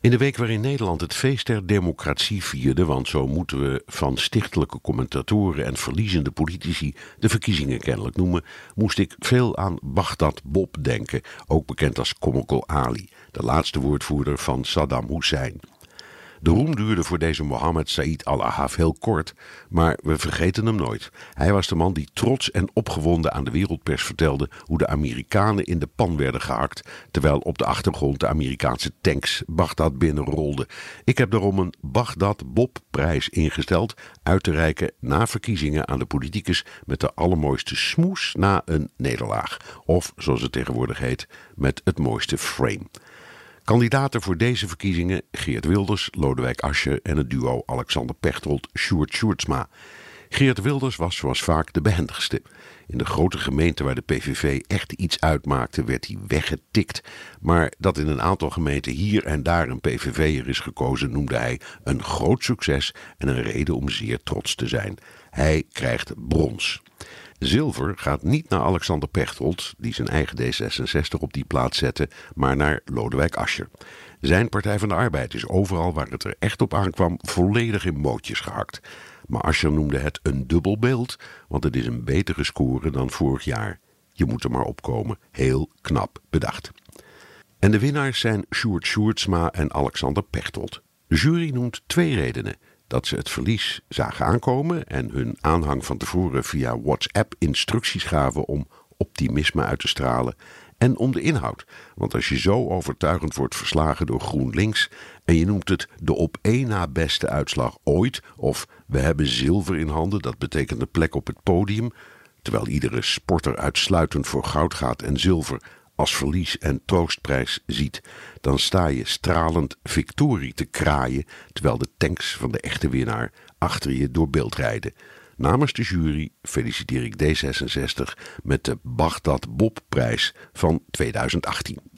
In de week waarin Nederland het feest der democratie vierde, want zo moeten we van stichtelijke commentatoren en verliezende politici de verkiezingen kennelijk noemen, moest ik veel aan Baghdad Bob denken, ook bekend als Comical Ali, de laatste woordvoerder van Saddam Hussein. De roem duurde voor deze Mohammed Said al-Ahaf heel kort, maar we vergeten hem nooit. Hij was de man die trots en opgewonden aan de wereldpers vertelde hoe de Amerikanen in de pan werden gehakt, terwijl op de achtergrond de Amerikaanse tanks Bagdad binnenrolden. Ik heb daarom een Bagdad Bob-prijs ingesteld, uit te reiken na verkiezingen aan de politicus met de allermooiste smoes na een nederlaag. Of, zoals het tegenwoordig heet, met het mooiste frame. Kandidaten voor deze verkiezingen Geert Wilders, Lodewijk Asscher en het duo Alexander Pechtold, Sjoerd Sjoerdsma. Geert Wilders was zoals vaak de behendigste. In de grote gemeente waar de PVV echt iets uitmaakte, werd hij weggetikt. Maar dat in een aantal gemeenten hier en daar een PVV'er is gekozen, noemde hij een groot succes en een reden om zeer trots te zijn. Hij krijgt brons. Zilver gaat niet naar Alexander Pechtold, die zijn eigen D66 op die plaats zette, maar naar Lodewijk Asscher. Zijn Partij van de Arbeid is overal waar het er echt op aankwam volledig in mootjes gehakt. Maar Asscher noemde het een dubbelbeeld, want het is een betere score dan vorig jaar. Je moet er maar opkomen. Heel knap bedacht. En de winnaars zijn Sjoerd Sjoerdsma en Alexander Pechtold. De jury noemt twee redenen dat ze het verlies zagen aankomen en hun aanhang van tevoren via WhatsApp instructies gaven om optimisme uit te stralen en om de inhoud. Want als je zo overtuigend wordt verslagen door GroenLinks en je noemt het de op één na beste uitslag ooit of we hebben zilver in handen, dat betekent een plek op het podium, terwijl iedere sporter uitsluitend voor goud gaat en zilver als verlies en troostprijs ziet, dan sta je stralend victorie te kraaien terwijl de tanks van de echte winnaar achter je door beeld rijden. Namens de jury feliciteer ik D66 met de Bagdad Bob-prijs van 2018.